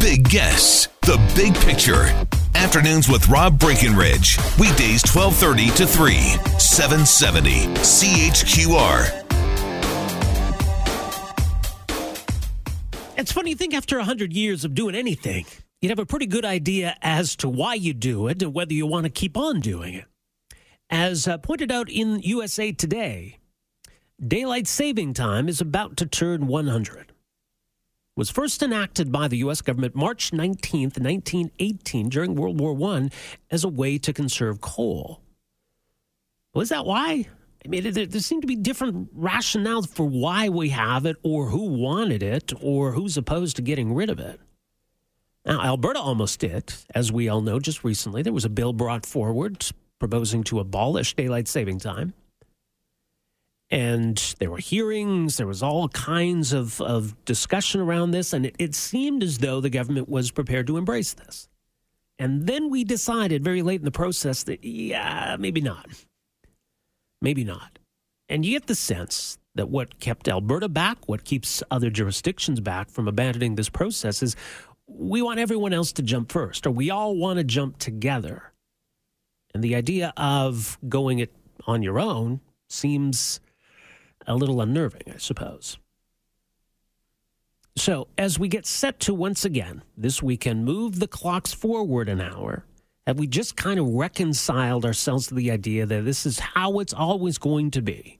big guests, the big picture. Afternoons with Rob Breckenridge. Weekdays 1230 to 3, 770 CHQR. It's funny, you think after 100 years of doing anything, you'd have a pretty good idea as to why you do it and whether you want to keep on doing it. As uh, pointed out in USA Today, daylight saving time is about to turn 100. Was first enacted by the U.S. government March 19th, 1918, during World War I, as a way to conserve coal. Was that why? I mean, there, there seem to be different rationales for why we have it, or who wanted it, or who's opposed to getting rid of it. Now, Alberta almost did, as we all know, just recently. There was a bill brought forward proposing to abolish daylight saving time. And there were hearings, there was all kinds of, of discussion around this, and it, it seemed as though the government was prepared to embrace this. And then we decided very late in the process that, yeah, maybe not. Maybe not. And you get the sense that what kept Alberta back, what keeps other jurisdictions back from abandoning this process is we want everyone else to jump first, or we all want to jump together. And the idea of going it on your own seems a little unnerving, I suppose. So, as we get set to once again this weekend move the clocks forward an hour, have we just kind of reconciled ourselves to the idea that this is how it's always going to be?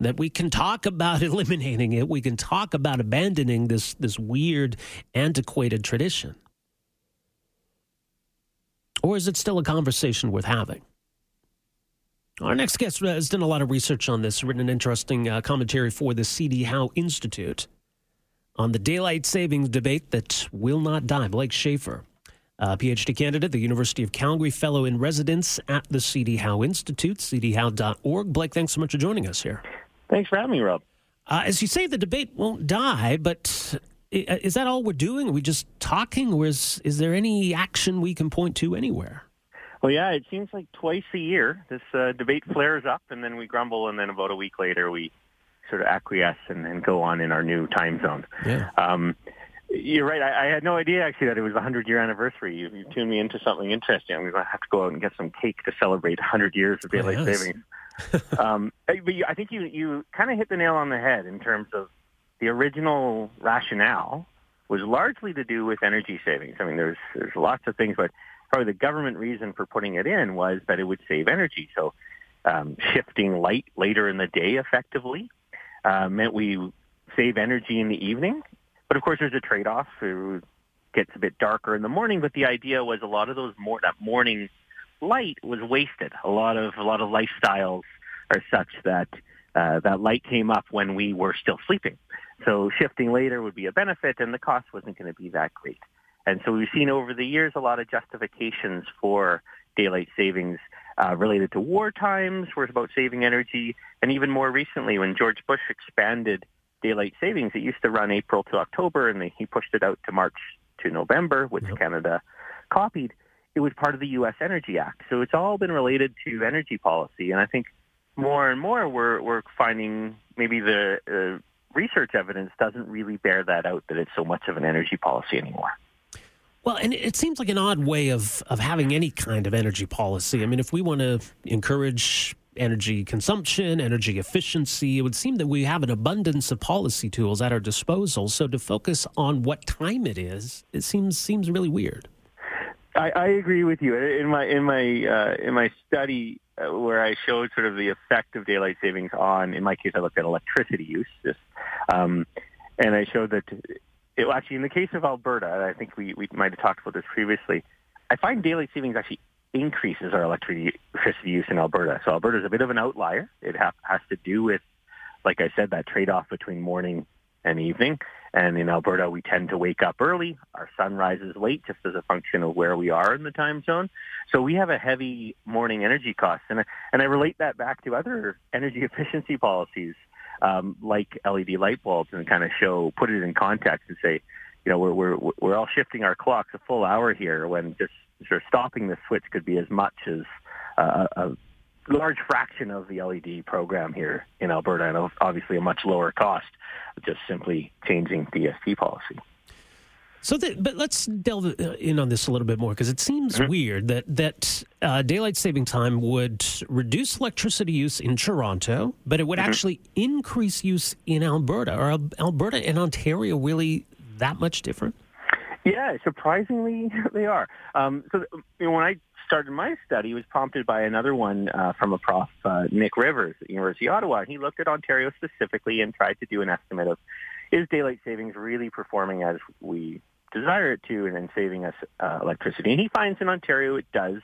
That we can talk about eliminating it, we can talk about abandoning this, this weird, antiquated tradition. Or is it still a conversation worth having? Our next guest has done a lot of research on this, written an interesting uh, commentary for the C.D. Howe Institute on the daylight savings debate that will not die. Blake Shaffer, uh, PhD candidate, the University of Calgary Fellow in Residence at the C.D. Howe Institute, cdhowe.org. Blake, thanks so much for joining us here. Thanks for having me, Rob. Uh, as you say, the debate won't die, but uh, is that all we're doing? Are we just talking, or is, is there any action we can point to anywhere? Well, yeah, it seems like twice a year this uh, debate flares up, and then we grumble, and then about a week later we sort of acquiesce and, and go on in our new time zone. Yeah. Um, you're right. I, I had no idea actually that it was the 100 year anniversary. You, you tuned me into something interesting. I'm going to have to go out and get some cake to celebrate 100 years of daylight yes. savings. um, but you, I think you you kind of hit the nail on the head in terms of the original rationale was largely to do with energy savings. I mean, there's there's lots of things, but probably the government reason for putting it in was that it would save energy. So um, shifting light later in the day effectively uh, meant we save energy in the evening. But of course, there's a trade-off. It gets a bit darker in the morning, but the idea was a lot of those more that morning light was wasted. A lot of a lot of lifestyles are such that uh, that light came up when we were still sleeping. So shifting later would be a benefit, and the cost wasn't going to be that great. And so we've seen over the years a lot of justifications for daylight savings uh, related to war times, where it's about saving energy, and even more recently when George Bush expanded daylight savings, it used to run April to October, and he pushed it out to March to November, which yep. Canada copied. It was part of the U.S. Energy Act, so it's all been related to energy policy. And I think more and more we're we're finding maybe the uh, research evidence doesn't really bear that out that it's so much of an energy policy anymore. Well, and it seems like an odd way of, of having any kind of energy policy. I mean, if we want to encourage energy consumption, energy efficiency, it would seem that we have an abundance of policy tools at our disposal. So to focus on what time it is, it seems seems really weird. I, I agree with you. In my in my uh, in my study uh, where I showed sort of the effect of daylight savings on, in my case, I looked at electricity use, just, um, and I showed that it, actually, in the case of Alberta, I think we, we might have talked about this previously, I find daylight savings actually increases our electricity use in Alberta. So Alberta is a bit of an outlier. It ha- has to do with, like I said, that trade-off between morning and evening. And in Alberta, we tend to wake up early. Our sun rises late just as a function of where we are in the time zone. So we have a heavy morning energy cost. And and I relate that back to other energy efficiency policies um, like LED light bulbs and kind of show, put it in context and say, you know, we're, we're, we're all shifting our clocks a full hour here when just sort of stopping the switch could be as much as uh, a large fraction of the LED program here in Alberta and obviously a much lower cost, just simply changing DST policy. So, but let's delve uh, in on this a little bit more because it seems mm-hmm. weird that that uh, daylight saving time would reduce electricity use in Toronto, but it would mm-hmm. actually increase use in Alberta. Are Alberta and Ontario really that much different? Yeah, surprisingly, they are. Um, so, you know, when I started my study was prompted by another one uh, from a prof, uh, Nick Rivers at University of Ottawa. He looked at Ontario specifically and tried to do an estimate of is daylight savings really performing as we desire it to and then saving us uh, electricity. And he finds in Ontario it does.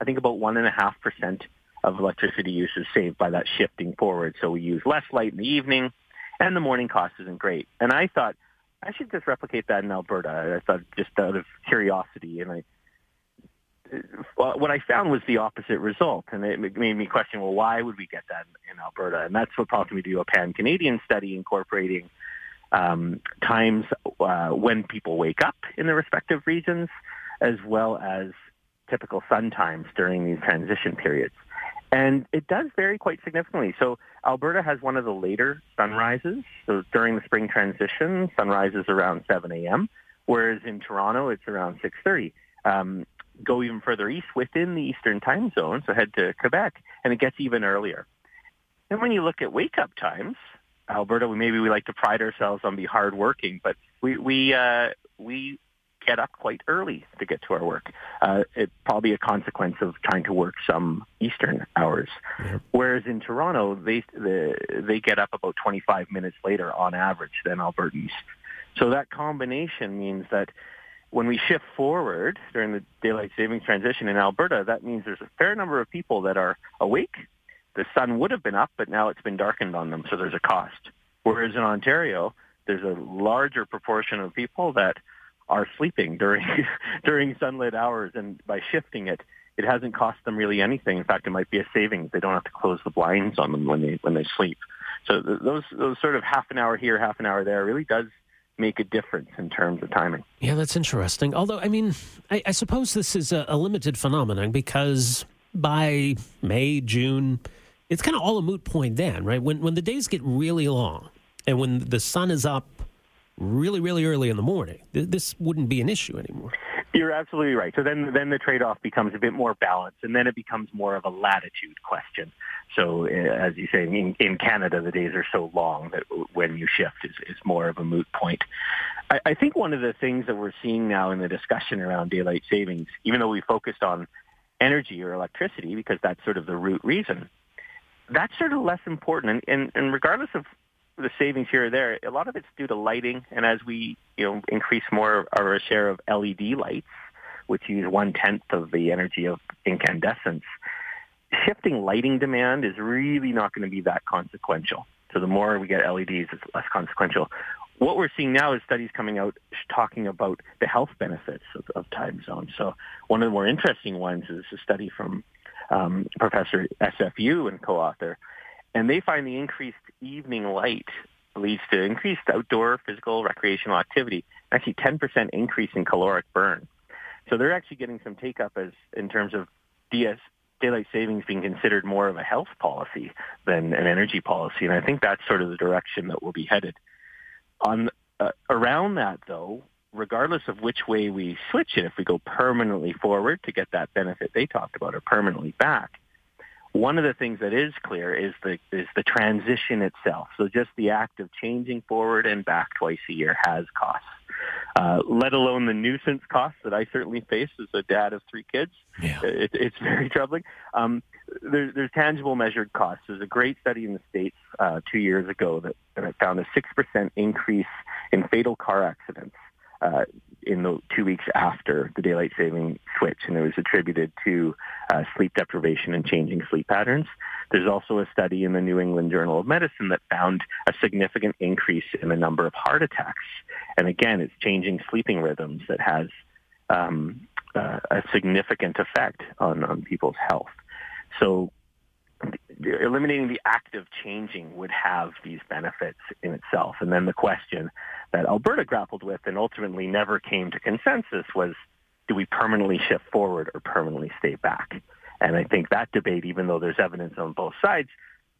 I think about 1.5% of electricity use is saved by that shifting forward. So we use less light in the evening and the morning cost isn't great. And I thought I should just replicate that in Alberta. I thought just out of curiosity and I what I found was the opposite result, and it made me question, well, why would we get that in Alberta? And that's what prompted me to do a pan-Canadian study incorporating um, times uh, when people wake up in the respective regions, as well as typical sun times during these transition periods. And it does vary quite significantly. So Alberta has one of the later sunrises. So during the spring transition, sunrise is around 7 a.m., whereas in Toronto, it's around 6.30. Um, go even further east within the Eastern time zone, so head to Quebec, and it gets even earlier. Then when you look at wake-up times, Alberta, we, maybe we like to pride ourselves on being hardworking, but we we uh, we get up quite early to get to our work. Uh, it's probably a consequence of trying to work some Eastern hours. Yeah. Whereas in Toronto, they the, they get up about 25 minutes later on average than Albertans. So that combination means that when we shift forward during the daylight savings transition in Alberta, that means there's a fair number of people that are awake. The sun would have been up, but now it's been darkened on them, so there's a cost. Whereas in Ontario, there's a larger proportion of people that are sleeping during during sunlit hours, and by shifting it, it hasn't cost them really anything. In fact, it might be a savings. They don't have to close the blinds on them when they when they sleep. So those those sort of half an hour here, half an hour there really does make a difference in terms of timing. Yeah, that's interesting. Although, I mean, I, I suppose this is a, a, limited phenomenon because by May, June, it's kind of all a moot point then, right? When when the days get really long and when the sun is up really, really early in the morning, th- this wouldn't be an issue anymore. You're absolutely right. So then, then the trade-off becomes a bit more balanced, and then it becomes more of a latitude question. So, uh, as you say, in, in Canada, the days are so long that when you shift is, is more of a moot point. I, I think one of the things that we're seeing now in the discussion around daylight savings, even though we focused on energy or electricity because that's sort of the root reason, that's sort of less important. And, and, and regardless of the savings here or there, a lot of it's due to lighting. And as we, you know, increase more of our share of LED lights, which use one tenth of the energy of incandescence, shifting lighting demand is really not going to be that consequential. So the more we get LEDs, it's less consequential. What we're seeing now is studies coming out talking about the health benefits of, of time zones. So one of the more interesting ones is a study from um, Professor SFU and co-author and they find the increased evening light leads to increased outdoor physical recreational activity, actually 10% increase in caloric burn. So they're actually getting some take up as in terms of DS daylight savings being considered more of a health policy than an energy policy, and I think that's sort of the direction that we'll be headed. On uh, around that though, regardless of which way we switch it, if we go permanently forward to get that benefit they talked about, or permanently back, one of the things that is clear is the is the transition itself. So just the act of changing forward and back twice a year has costs. Uh, let alone the nuisance costs that I certainly face as a dad of three kids. Yeah. It, it's very troubling. Um, there, there's tangible measured costs. There's a great study in the States uh, two years ago that, that found a 6% increase in fatal car accidents uh, in the two weeks after the daylight saving switch, and it was attributed to uh, sleep deprivation and changing sleep patterns. There's also a study in the New England Journal of Medicine that found a significant increase in the number of heart attacks. And again, it's changing sleeping rhythms that has um, uh, a significant effect on, on people's health. So eliminating the act of changing would have these benefits in itself. And then the question that Alberta grappled with and ultimately never came to consensus was, do we permanently shift forward or permanently stay back? And I think that debate, even though there's evidence on both sides,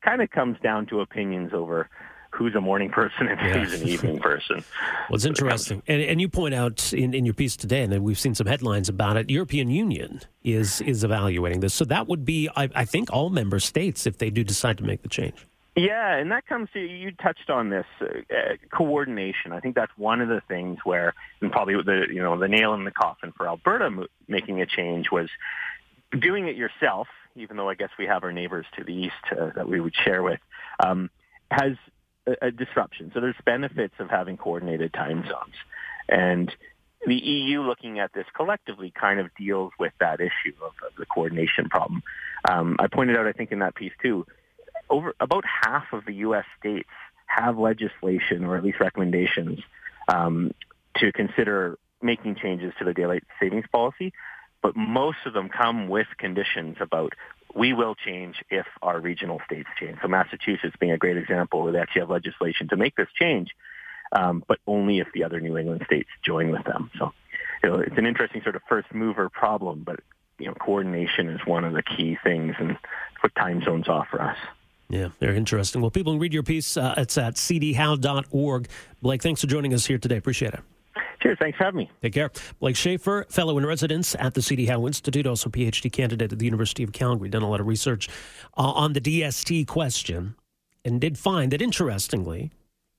kind of comes down to opinions over who's a morning person and yeah. who's an evening person. well, it's interesting. And, and you point out in, in your piece today, and we've seen some headlines about it, European Union is is evaluating this. So that would be, I, I think, all member states if they do decide to make the change. Yeah, and that comes to you touched on this uh, uh, coordination. I think that's one of the things where, and probably the you know the nail in the coffin for Alberta making a change was doing it yourself. Even though I guess we have our neighbors to the east uh, that we would share with, um, has a, disruption. So there's benefits of having coordinated time zones, and the EU looking at this collectively kind of deals with that issue of, of the coordination problem. Um, I pointed out, I think, in that piece too over about half of the U.S. states have legislation or at least recommendations um, to consider making changes to the daylight savings policy, but most of them come with conditions about we will change if our regional states change. So Massachusetts being a great example where they actually have legislation to make this change, um, but only if the other New England states join with them. So you know, it's an interesting sort of first mover problem, but you know, coordination is one of the key things and what time zones offer us. Yeah, very interesting. Well, people can read your piece. Uh, it's at cdhowe.org. Blake, thanks for joining us here today. Appreciate it. Cheers. Thanks for having me. Take care. Blake Shaffer, fellow in residence at the CD Howe Institute, also PhD candidate at the University of Calgary, done a lot of research uh, on the DST question and did find that, interestingly,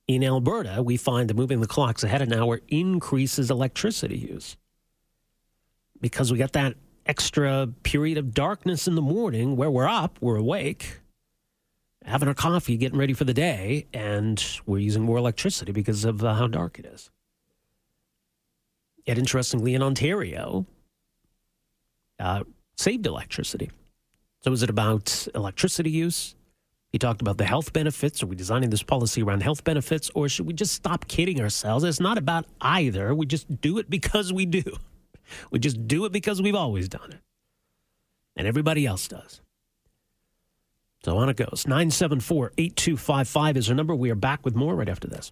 in Alberta, we find that moving the clocks ahead an hour increases electricity use because we got that extra period of darkness in the morning where we're up, we're awake having our coffee, getting ready for the day, and we're using more electricity because of uh, how dark it is. Yet, interestingly, in Ontario, uh, saved electricity. So, is it about electricity use? He talked about the health benefits. Are we designing this policy around health benefits, or should we just stop kidding ourselves? It's not about either. We just do it because we do. We just do it because we've always done it, and everybody else does. So on it goes. 974 8255 is our number. We are back with more right after this.